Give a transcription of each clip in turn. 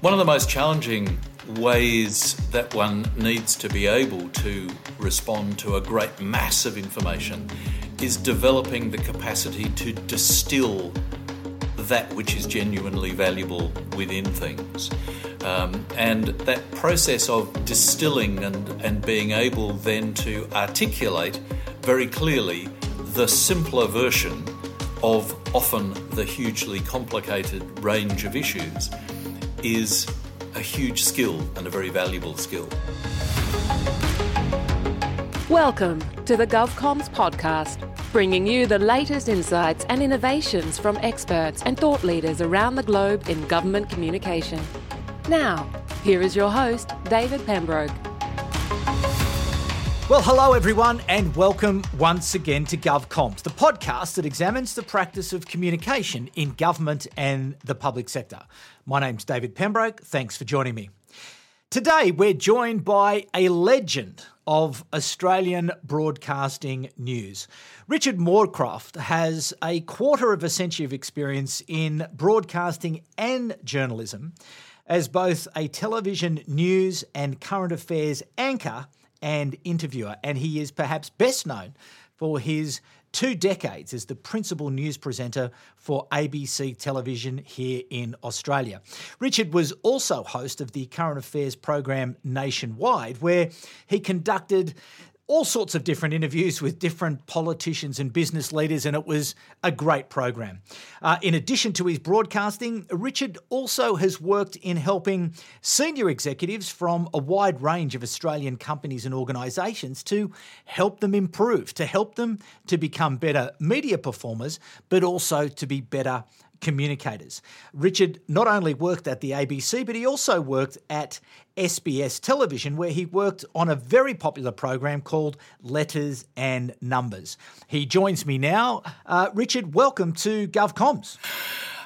One of the most challenging ways that one needs to be able to respond to a great mass of information is developing the capacity to distill that which is genuinely valuable within things. Um, and that process of distilling and, and being able then to articulate very clearly the simpler version of often the hugely complicated range of issues is a huge skill and a very valuable skill. Welcome to the GovComms podcast, bringing you the latest insights and innovations from experts and thought leaders around the globe in government communication. Now, here is your host, David Pembroke. Well, hello everyone, and welcome once again to GovComms, the podcast that examines the practice of communication in government and the public sector. My name's David Pembroke. Thanks for joining me. Today, we're joined by a legend of Australian broadcasting news. Richard Morecroft has a quarter of a century of experience in broadcasting and journalism as both a television news and current affairs anchor and interviewer, and he is perhaps best known for his two decades as the principal news presenter for ABC television here in Australia. Richard was also host of the current affairs program Nationwide, where he conducted all sorts of different interviews with different politicians and business leaders, and it was a great program. Uh, in addition to his broadcasting, Richard also has worked in helping senior executives from a wide range of Australian companies and organisations to help them improve, to help them to become better media performers, but also to be better communicators. Richard not only worked at the ABC, but he also worked at SBS Television, where he worked on a very popular program called Letters and Numbers. He joins me now. Uh, Richard, welcome to GovComms.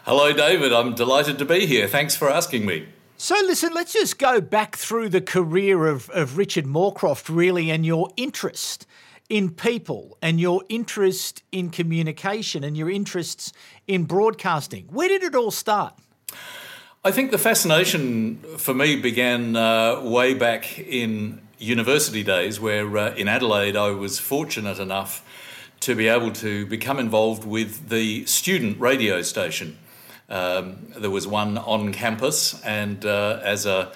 Hello, David. I'm delighted to be here. Thanks for asking me. So, listen, let's just go back through the career of, of Richard Morecroft, really, and your interest in people and your interest in communication and your interests in broadcasting. Where did it all start? I think the fascination for me began uh, way back in university days, where uh, in Adelaide I was fortunate enough to be able to become involved with the student radio station. Um, there was one on campus, and uh, as a,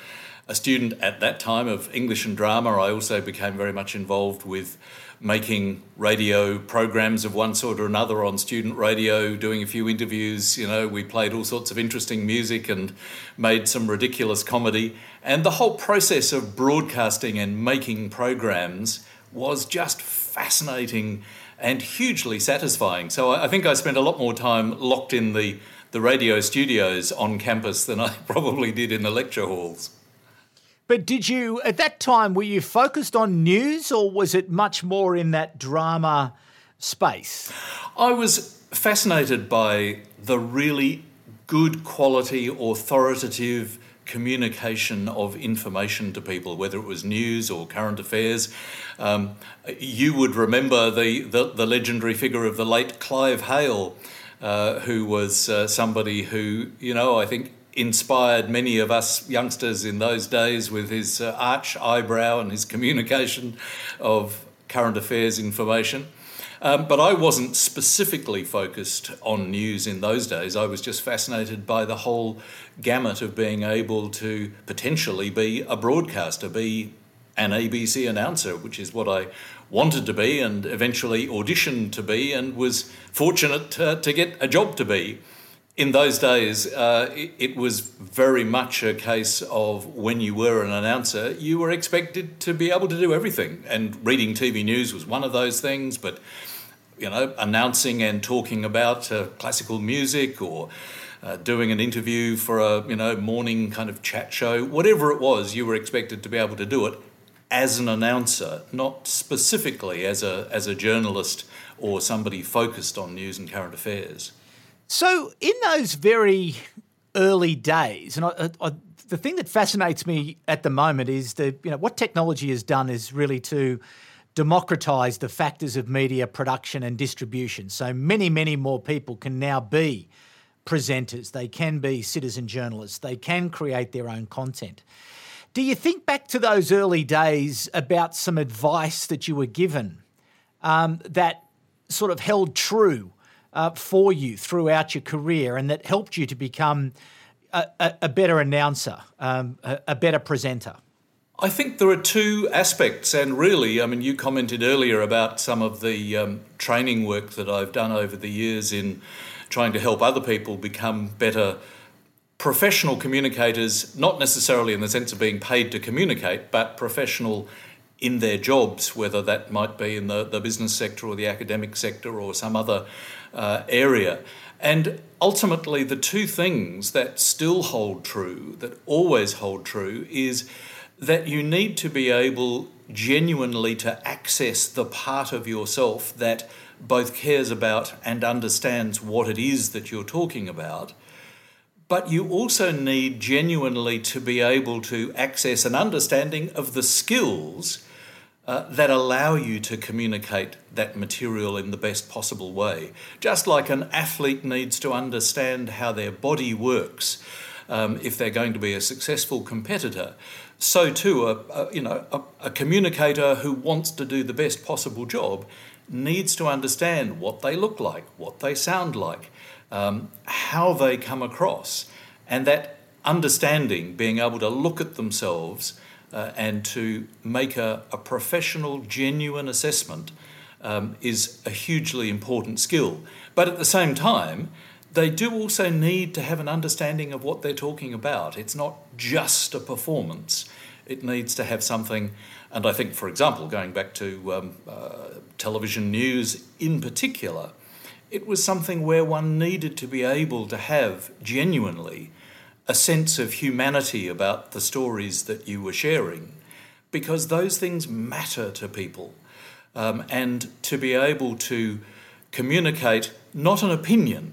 a student at that time of English and drama, I also became very much involved with making radio programs of one sort or another on student radio, doing a few interviews. You know, we played all sorts of interesting music and made some ridiculous comedy. And the whole process of broadcasting and making programs was just fascinating and hugely satisfying. So I think I spent a lot more time locked in the, the radio studios on campus than I probably did in the lecture halls. But did you, at that time, were you focused on news or was it much more in that drama space? I was fascinated by the really good quality, authoritative communication of information to people, whether it was news or current affairs. Um, you would remember the, the, the, legendary figure of the late Clive Hale, uh, who was uh, somebody who, you know, I think inspired many of us youngsters in those days with his uh, arch eyebrow and his communication of current affairs information. Um, but I wasn't specifically focused on news in those days. I was just fascinated by the whole gamut of being able to potentially be a broadcaster, be an ABC announcer, which is what I wanted to be and eventually auditioned to be and was fortunate to, to get a job to be in those days, uh, it, it, was very much a case of when you were an announcer, you were expected to be able to do everything. And reading TV news was one of those things, but you know, announcing and talking about uh, classical music or uh, doing an interview for a you know morning kind of chat show, whatever it was, you were expected to be able to do it as an announcer, not specifically as a as a journalist or somebody focused on news and current affairs. So, in those very early days, and I, I, the thing that fascinates me at the moment is that you know what technology has done is really to democratize the factors of media production and distribution. So many, many more people can now be presenters, they can be citizen journalists, they can create their own content. Do you think back to those early days about some advice that you were given um, that sort of held true uh, for you throughout your career and that helped you to become a, a, a better announcer, um, a, a better presenter? I think there are two aspects, and really, I mean, you commented earlier about some of the um, training work that I've done over the years in trying to help other people become better professional communicators, not necessarily in the sense of being paid to communicate, but professional in their jobs, whether that might be in the, the business sector or the academic sector or some other uh, area. And ultimately, the two things that still hold true, that always hold true, is that you need to be able genuinely to access the part of yourself that both cares about and understands what it is that you're talking about. But you also need genuinely to be able to access an understanding of the skills uh, that allow you to communicate that material in the best possible way. Just like an athlete needs to understand how their body works um, if they're going to be a successful competitor, so too, a, a you know, a, a communicator who wants to do the best possible job needs to understand what they look like, what they sound like, um, how they come across, and that understanding, being able to look at themselves uh, and to make a, a professional, genuine assessment um, is a hugely important skill. But at the same time, they do also need to have an understanding of what they're talking about. It's not just a performance, it needs to have something. And I think, for example, going back to um, uh, television news in particular, it was something where one needed to be able to have genuinely a sense of humanity about the stories that you were sharing, because those things matter to people. Um, and to be able to communicate not an opinion,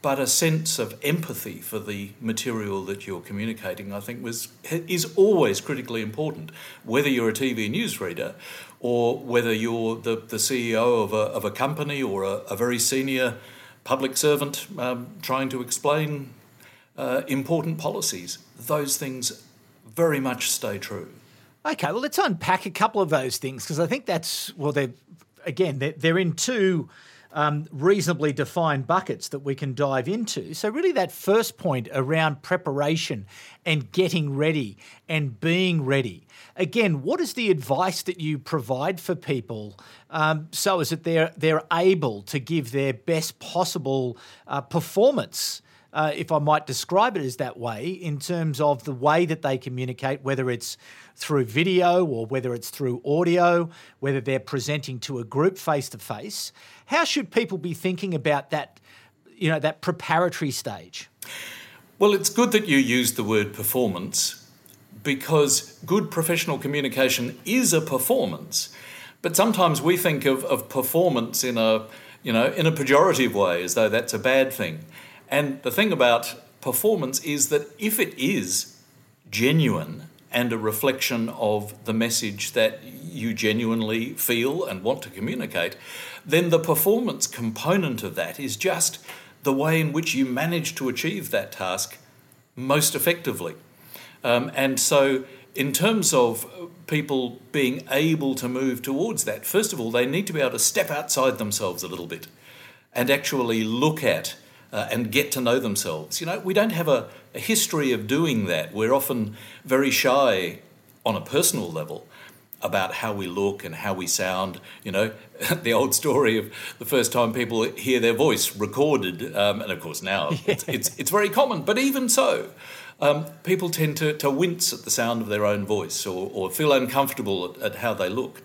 but a sense of empathy for the material that you're communicating, I think, was is always critically important. Whether you're a TV newsreader, or whether you're the, the CEO of a, of a company or a, a very senior public servant um, trying to explain uh, important policies, those things very much stay true. Okay, well, let's unpack a couple of those things because I think that's well, they're again they're, they're in two um, reasonably defined buckets that we can dive into. So, really, that first point around preparation and getting ready and being ready. Again, what is the advice that you provide for people um, so as that they're they're able to give their best possible uh, performance? Uh, if I might describe it as that way, in terms of the way that they communicate, whether it's through video or whether it's through audio, whether they're presenting to a group face to face. How should people be thinking about that, you know, that preparatory stage? Well, it's good that you use the word performance because good professional communication is a performance. But sometimes we think of, of performance in a, you know, in a pejorative way, as though that's a bad thing. And the thing about performance is that if it is genuine and a reflection of the message that you genuinely feel and want to communicate, then the performance component of that is just the way in which you manage to achieve that task most effectively. Um, and so, in terms of people being able to move towards that, first of all, they need to be able to step outside themselves a little bit and actually look at uh, and get to know themselves. You know, we don't have a, a history of doing that. We're often very shy on a personal level about how we look and how we sound. You know, the old story of the first time people hear their voice recorded, um, and of course now yeah. it's, it's, it's, very common, but even so, um, people tend to, to wince at the sound of their own voice or, or feel uncomfortable at, at, how they look.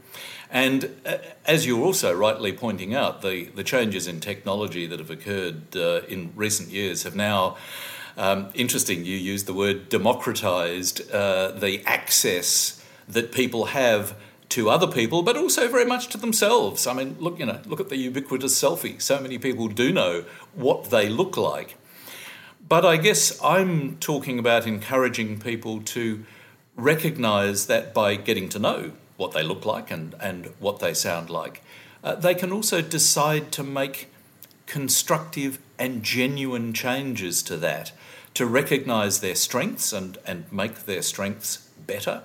And uh, as you're also rightly pointing out, the, the changes in technology that have occurred uh, in recent years have now. Um, interesting, you used the word democratized uh, the access that people have to other people, but also very much to themselves. I mean, look, you know, look at the ubiquitous selfie. So many people do know what they look like. But I guess I'm talking about encouraging people to recognize that by getting to know what they look like and, and what they sound like, uh, they can also decide to make constructive and genuine changes to that, to recognise their strengths and, and make their strengths better,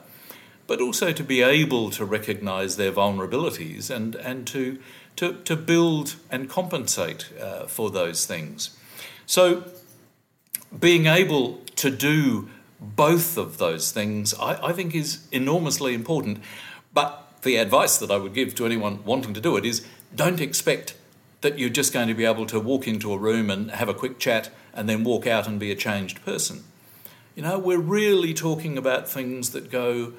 but also to be able to recognise their vulnerabilities and, and to, to, to build and compensate uh, for those things. So, being able to do both of those things, I, I think, is enormously important. But the advice that I would give to anyone wanting to do it is don't expect that you're just going to be able to walk into a room and have a quick chat and then walk out and be a changed person. You know, we're really talking about things that go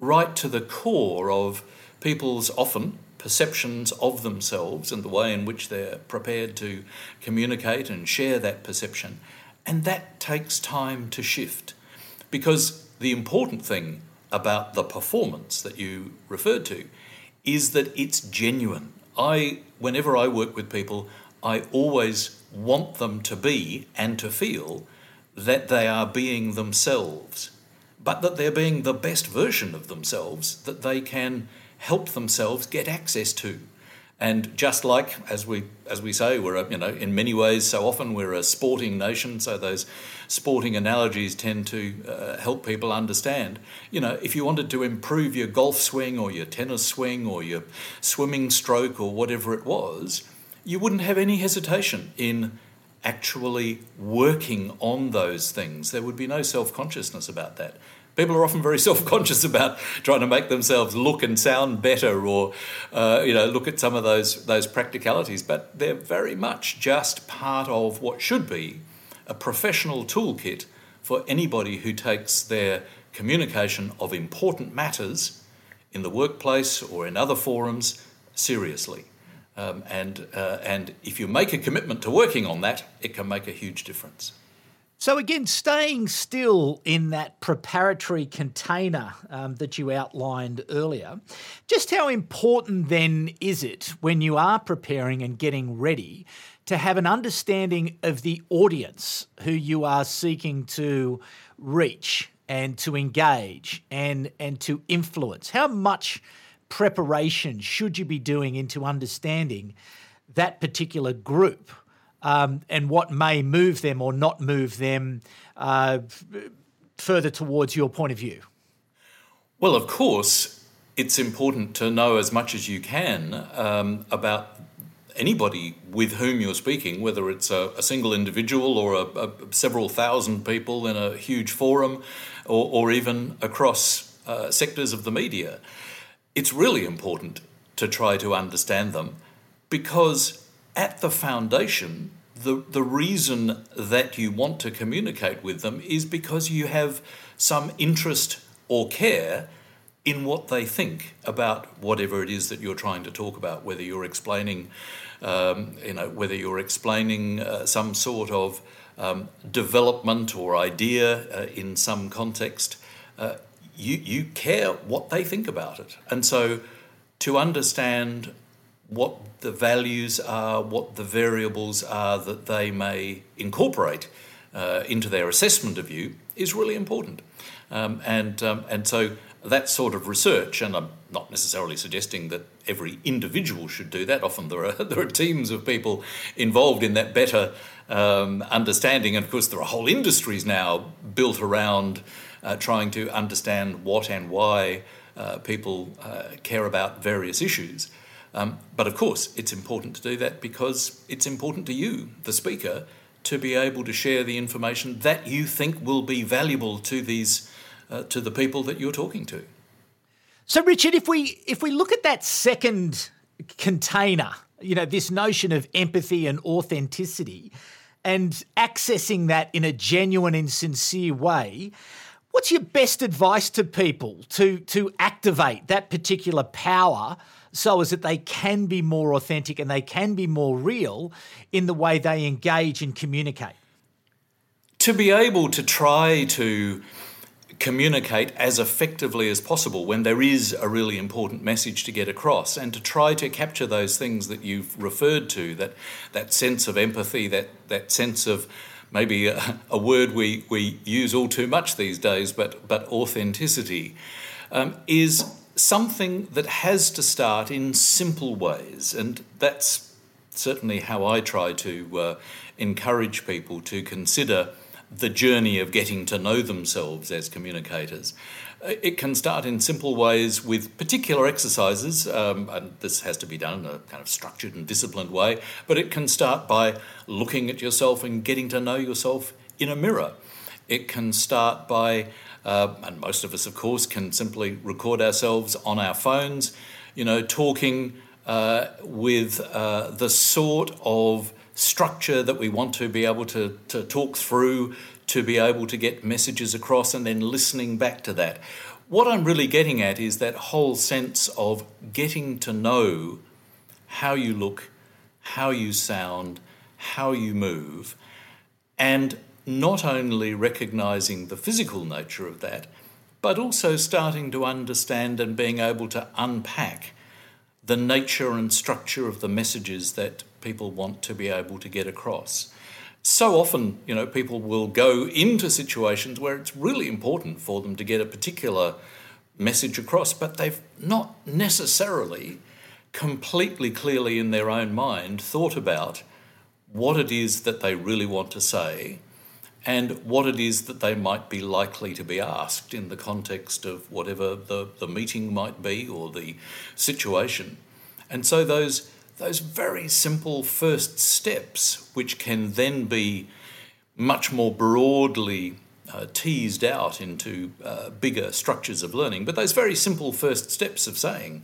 right to the core of people's often perceptions of themselves and the way in which they're prepared to communicate and share that perception. And that takes time to shift because the important thing about the performance that you referred to is that it's genuine. I, whenever I work with people, I always want them to be and to feel that they are being themselves, but that they're being the best version of themselves that they can help themselves get access to. And just like as we as we say, we're a, you know in many ways so often we're a sporting nation, so those sporting analogies tend to uh, help people understand. You know, if you wanted to improve your golf swing or your tennis swing or your swimming stroke or whatever it was, you wouldn't have any hesitation in actually working on those things. There would be no self consciousness about that. People are often very self-conscious about trying to make themselves look and sound better, or uh, you know, look at some of those those practicalities. But they're very much just part of what should be a professional toolkit for anybody who takes their communication of important matters in the workplace or in other forums seriously. Um, and, uh, and if you make a commitment to working on that, it can make a huge difference. So, again, staying still in that preparatory container um, that you outlined earlier, just how important then is it when you are preparing and getting ready to have an understanding of the audience who you are seeking to reach and to engage and, and to influence? How much preparation should you be doing into understanding that particular group? Um, and what may move them or not move them uh, further towards your point of view? Well, of course, it's important to know as much as you can um, about anybody with whom you're speaking, whether it's a, a single individual or a, a, several thousand people in a huge forum, or, or even across uh, sectors of the media. It's really important to try to understand them because at the foundation, the, the reason that you want to communicate with them is because you have some interest or care in what they think about whatever it is that you're trying to talk about, whether you're explaining, um, you know, whether you're explaining uh, some sort of um, development or idea uh, in some context. Uh, you, you care what they think about it. And so to understand what the values are, what the variables are that they may incorporate uh, into their assessment of you is really important. Um, and, um, and so that sort of research, and I'm not necessarily suggesting that every individual should do that. Often there are there are teams of people involved in that better um, understanding, and of course there are whole industries now built around uh, trying to understand what and why uh, people uh, care about various issues. Um, but of course, it's important to do that because it's important to you, the speaker, to be able to share the information that you think will be valuable to these uh, to the people that you're talking to. So, Richard, if we if we look at that second container, you know, this notion of empathy and authenticity, and accessing that in a genuine and sincere way. What's your best advice to people to, to activate that particular power so as that they can be more authentic and they can be more real in the way they engage and communicate. To be able to try to communicate as effectively as possible when there is a really important message to get across and to try to capture those things that you've referred to that that sense of empathy that that sense of maybe a, a word we, we use all too much these days but but authenticity um, is something that has to start in simple ways, and that's certainly how I try to uh, encourage people to consider the journey of getting to know themselves as communicators. It can start in simple ways with particular exercises, um, and this has to be done in a kind of structured and disciplined way, but it can start by looking at yourself and getting to know yourself in a mirror. It can start by, uh, and most of us, of course, can simply record ourselves on our phones, you know, talking uh, with uh, the sort of structure that we want to be able to, to talk through to be able to get messages across and then listening back to that. What I'm really getting at is that whole sense of getting to know how you look, how you sound, how you move, and not only recognizing the physical nature of that, but also starting to understand and being able to unpack the nature and structure of the messages that people want to be able to get across. So often, you know, people will go into situations where it's really important for them to get a particular message across, but they've not necessarily completely clearly in their own mind thought about what it is that they really want to say and what it is that they might be likely to be asked in the context of whatever the, the meeting might be or the situation. And so those those very simple first steps, which can then be much more broadly uh, teased out into uh, bigger structures of learning, but those very simple first steps of saying,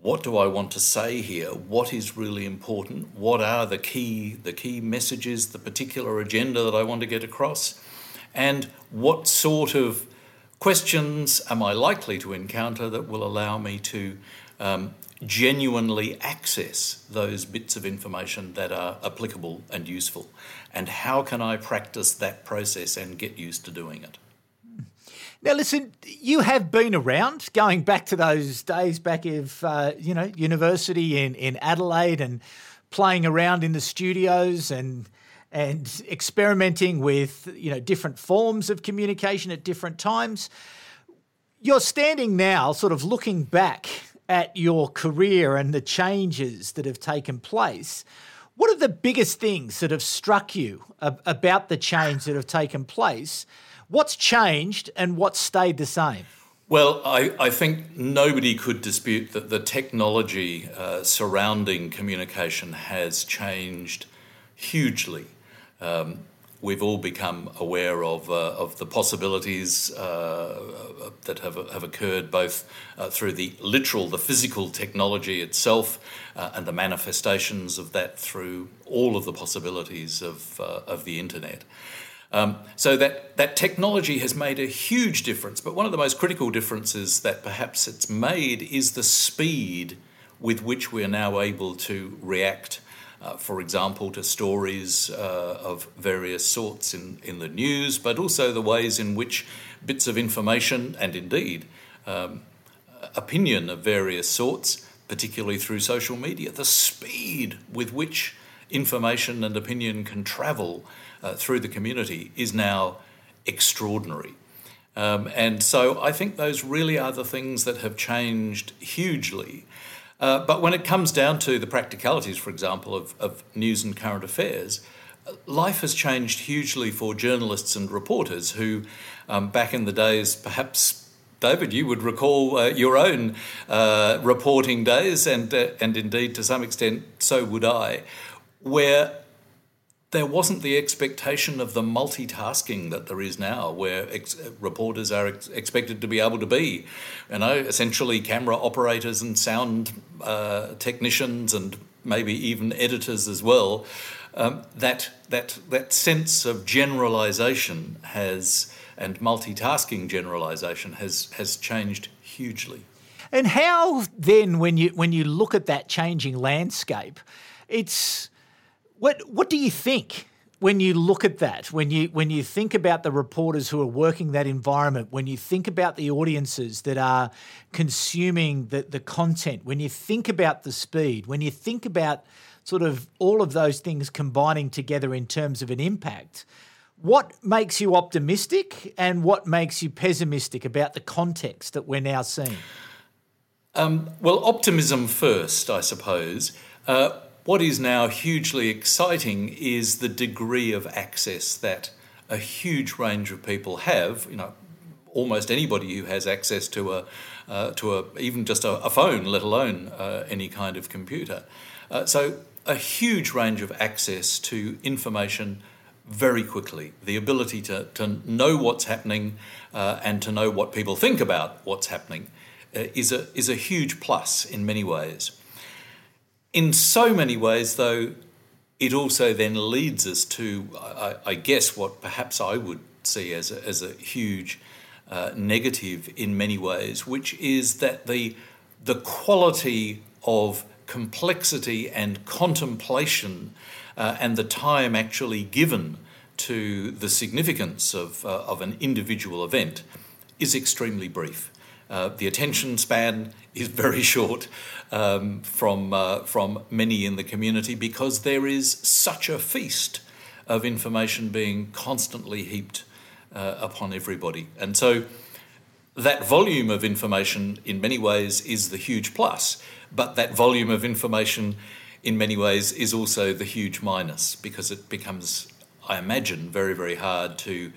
what do I want to say here? What is really important? What are the key the key messages, the particular agenda that I want to get across? And what sort of questions am I likely to encounter that will allow me to um, genuinely access those bits of information that are applicable and useful? And how can I practice that process and get used to doing it? Now, listen, you have been around, going back to those days back of, uh, you know, university in, in Adelaide and playing around in the studios and and experimenting with, you know, different forms of communication at different times. You're standing now, sort of looking back at your career and the changes that have taken place. What are the biggest things that have struck you about the change that have taken place? What's changed and what's stayed the same? Well, I, I think nobody could dispute that the technology uh, surrounding communication has changed hugely. Um, we've all become aware of, uh, of the possibilities uh, that have, have occurred both uh, through the literal, the physical technology itself, uh, and the manifestations of that through all of the possibilities of, uh, of the internet. Um, so that, that technology has made a huge difference, but one of the most critical differences that perhaps it's made is the speed with which we are now able to react, uh, for example, to stories uh, of various sorts in, in the news, but also the ways in which bits of information and indeed um, opinion of various sorts, particularly through social media, the speed with which information and opinion can travel uh, through the community is now extraordinary. Um, and so I think those really are the things that have changed hugely. Uh, but when it comes down to the practicalities, for example, of, of news and current affairs, life has changed hugely for journalists and reporters who, um, back in the days, perhaps David, you would recall uh, your own uh, reporting days, and uh, and indeed to some extent, so would I, where there wasn't the expectation of the multitasking that there is now, where ex- reporters are ex- expected to be able to be, you know, essentially camera operators and sound uh, technicians and maybe even editors as well. Um, that that that sense of generalisation has and multitasking generalisation has has changed hugely. And how then, when you when you look at that changing landscape, it's what what do you think when you look at that? When you when you think about the reporters who are working that environment, when you think about the audiences that are consuming the, the content, when you think about the speed, when you think about sort of all of those things combining together in terms of an impact, what makes you optimistic and what makes you pessimistic about the context that we're now seeing? Um, well, optimism first, I suppose. Uh, What is now hugely exciting is the degree of access that a huge range of people have. You know, almost anybody who has access to a uh, to a even just a, a phone, let alone uh, any kind of computer. Uh, so a huge range of access to information very quickly. The ability to, to know what's happening uh, and to know what people think about what's happening uh, is a is a huge plus in many ways. In so many ways, though, it also then leads us to, I, I guess, what perhaps I would see as a, as a huge uh, negative in many ways, which is that the, the quality of complexity and contemplation uh, and the time actually given to the significance of, uh, of an individual event is extremely brief. Uh, the attention span is very short um, from, uh, from many in the community because there is such a feast of information being constantly heaped uh, upon everybody. And so that volume of information, in many ways, is the huge plus, but that volume of information, in many ways, is also the huge minus because it becomes, I imagine, very, very hard to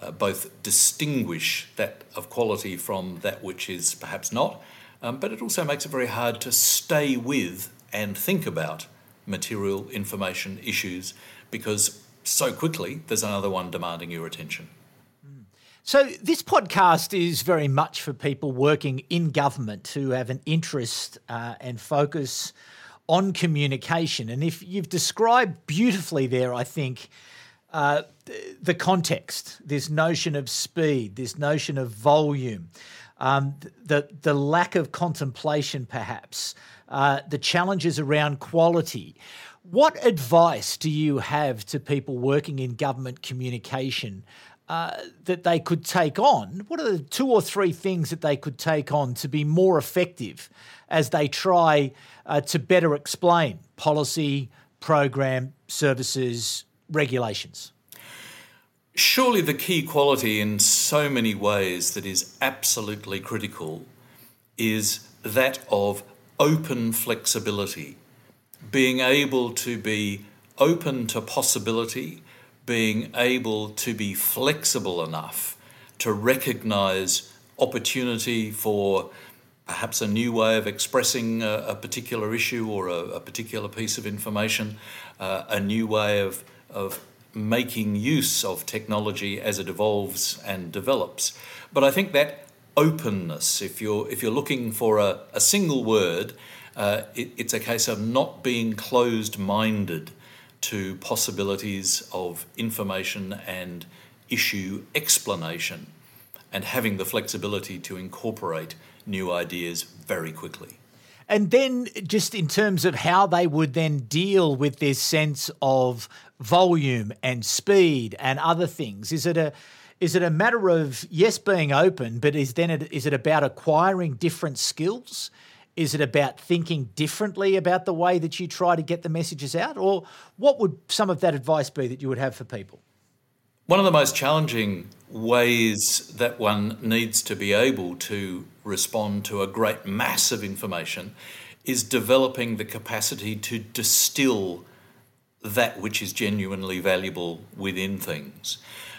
uh, both distinguish that of quality from that which is perhaps not, um, but it also makes it very hard to stay with and think about material information issues because so quickly there's another one demanding your attention. So, this podcast is very much for people working in government who have an interest uh, and focus on communication. And if you've described beautifully there, I think, uh, the context, this notion of speed, this notion of volume, um, the, the lack of contemplation, perhaps, uh, the challenges around quality. What advice do you have to people working in government communication uh, that they could take on? What are the two or three things that they could take on to be more effective as they try uh, to better explain policy, program, services, regulations? Surely the key quality in so many ways that is absolutely critical is that of open flexibility, being able to be open to possibility, being able to be flexible enough to recognize opportunity for perhaps a new way of expressing a, a particular issue or a, a, particular piece of information, uh, a new way of, of making use of technology as it evolves and develops. But I think that openness, if you're, if you're looking for a, a single word, uh, it, it's a case of not being closed minded to possibilities of information and issue explanation and having the flexibility to incorporate new ideas very quickly. And then, just in terms of how they would then deal with this sense of volume and speed and other things, is it a is it a matter of yes being open, but is then it, is it about acquiring different skills? Is it about thinking differently about the way that you try to get the messages out, or what would some of that advice be that you would have for people? One of the most challenging ways that one needs to be able to respond to a great mass of information is developing the capacity to distill that which is genuinely valuable within things.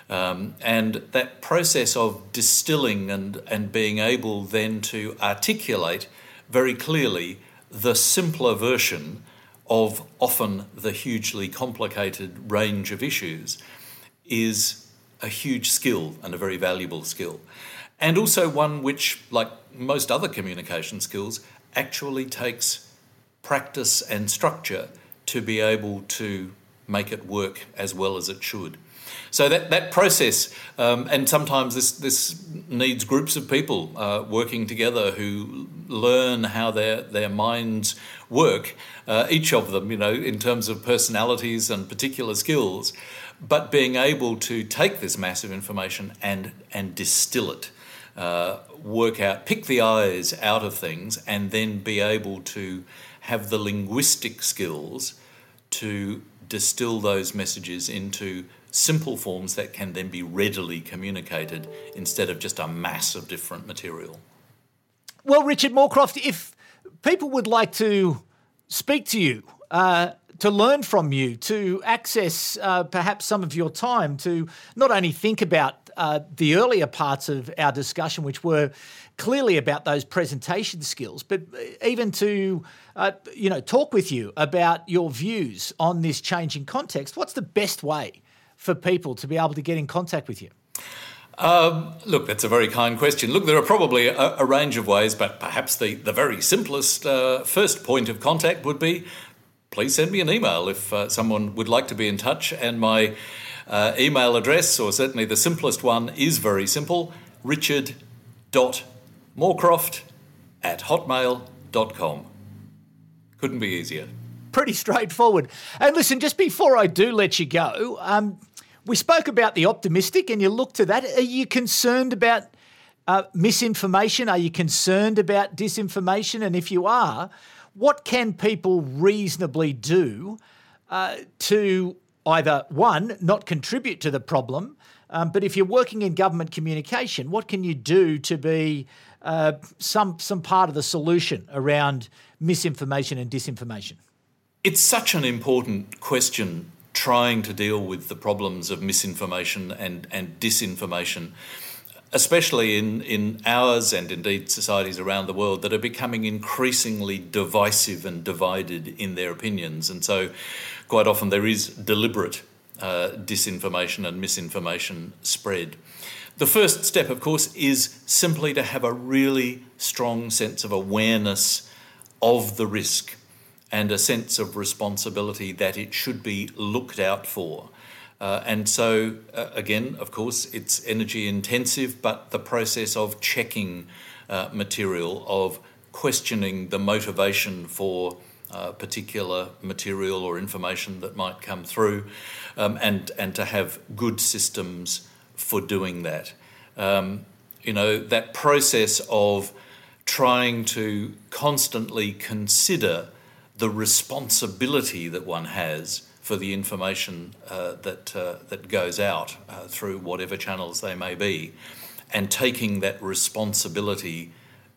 Um, and that process of distilling and, and being able then to articulate very clearly the simpler version of often the hugely complicated range of issues is a huge skill and a very valuable skill. And also one which, like most other communication skills, actually takes practice and structure to be able to make it work as well as it should. So that, that process, um, and sometimes this, this needs groups of people uh, working together who learn how their, their minds work, uh, each of them, you know, in terms of personalities and particular skills but being able to take this massive information and and distill it, uh, work out, pick the eyes out of things, and then be able to have the linguistic skills to distill those messages into simple forms that can then be readily communicated instead of just a mass of different material. Well, Richard Morecroft, if people would like to speak to you, uh, to learn from you, to access uh, perhaps some of your time to not only think about uh, the earlier parts of our discussion, which were clearly about those presentation skills, but even to uh, you know talk with you about your views on this changing context. What's the best way for people to be able to get in contact with you? Um, look, that's a very kind question. Look, there are probably a, a range of ways, but perhaps the, the very simplest uh, first point of contact would be please send me an email if uh, someone would like to be in touch. And my uh, email address, or certainly the simplest one, is very simple richard.morecroft at hotmail.com. Couldn't be easier. Pretty straightforward. And listen, just before I do let you go, um, we spoke about the optimistic, and you look to that. Are you concerned about uh, misinformation? Are you concerned about disinformation? And if you are, what can people reasonably do uh, to either one not contribute to the problem, um, but if you're working in government communication, what can you do to be uh, some some part of the solution around misinformation and disinformation? It's such an important question trying to deal with the problems of misinformation and, and disinformation, especially in, in ours and indeed societies around the world that are becoming increasingly divisive and divided in their opinions. And so, quite often, there is deliberate uh, disinformation and misinformation spread. The first step, of course, is simply to have a really strong sense of awareness of the risk and a sense of responsibility that it should be looked out for. Uh, and so, uh, again, of course, it's energy intensive, but the process of checking uh, material, of questioning the motivation for uh, particular material or information that might come through, um, and, and to have good systems for doing that. Um, you know, that process of trying to constantly consider the responsibility that one has for the information uh, that uh, that goes out uh, through whatever channels they may be, and taking that responsibility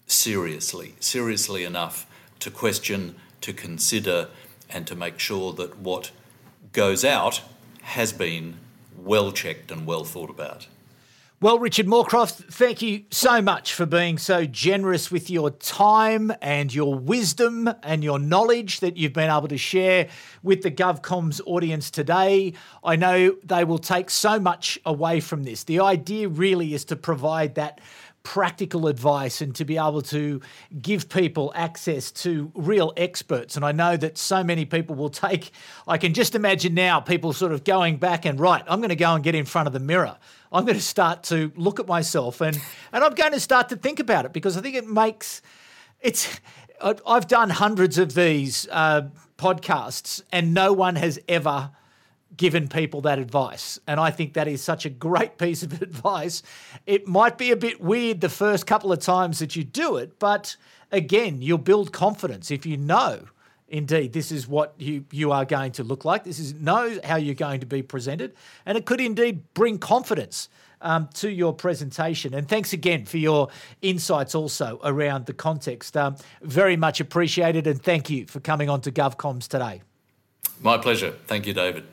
seriously, seriously enough to question, to consider, and to make sure that what goes out has been well checked and well thought about. Well, Richard Morecroft, thank you so much for being so generous with your time and your wisdom and your knowledge that you've been able to share with the GovComms audience today. I know they will take so much away from this. The idea really is to provide that practical advice and to be able to give people access to real experts. And I know that so many people will take, I can just imagine now people sort of going back and, right, I'm going to go and get in front of the mirror I'm going to start to look at myself and and I'm going to start to think about it because I think it makes it's. I've done hundreds of these uh, podcasts and no one has ever given people that advice. And I think that is such a great piece of advice. It might be a bit weird the first couple of times that you do it, but again, you'll build confidence if you know indeed this is what you, you are going to look like. This is know how you're going to be presented, and it could indeed bring confidence um, to your presentation. And thanks again for your insights also around the context. Um, very much appreciated, and thank you for coming on to GovComms today. My pleasure. Thank you, David.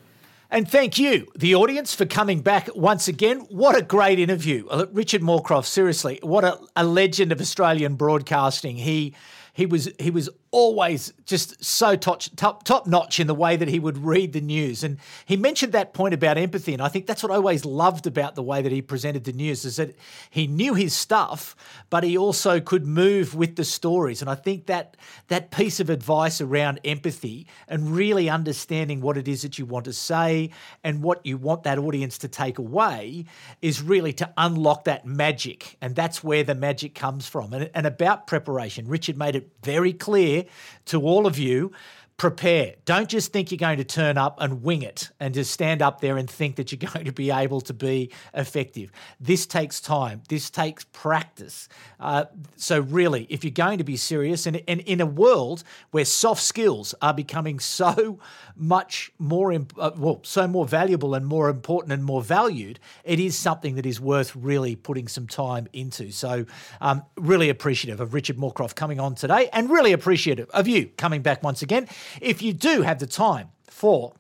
And thank you, the audience, for coming back once again. What a great interview. Uh, Richard Morecroft, seriously, what a, a legend of Australian broadcasting. He he was he was always just so top, top, top notch in the way that he would read the news. And he mentioned that point about empathy. And I think that's what I always loved about the way that he presented the news is that he knew his stuff, but he also could move with the stories. And I think that that piece of advice around empathy and really understanding what it is that you want to say and what you want that audience to take away is really to unlock that magic. And that's where the magic comes from. And, and about preparation, Richard made it very clear to all of you prepare. Don't just think you're going to turn up and wing it and just stand up there and think that you're going to be able to be effective. This takes time, this takes practice. Uh, so, really, if you're going to be serious, and, and, in a world where soft skills are becoming so much more, uh, well, so more valuable and more important and more valued, it is something that is worth really putting some time into. So, um, really appreciative of Richard Morecroft coming on today and really appreciative of you coming back once again. If you do have the time for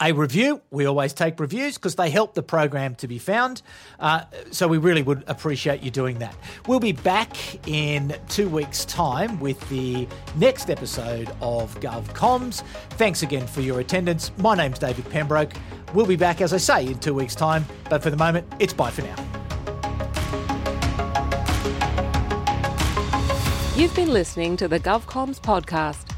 a review. We always take reviews because they help the program to be found. Uh, so we really would appreciate you doing that. We'll be back in two weeks' time with the next episode of GovComms. Thanks again for your attendance. My name's David Pembroke. We'll be back, as I say, in two weeks' time. But for the moment, it's bye for now. You've been listening to the GovComms podcast.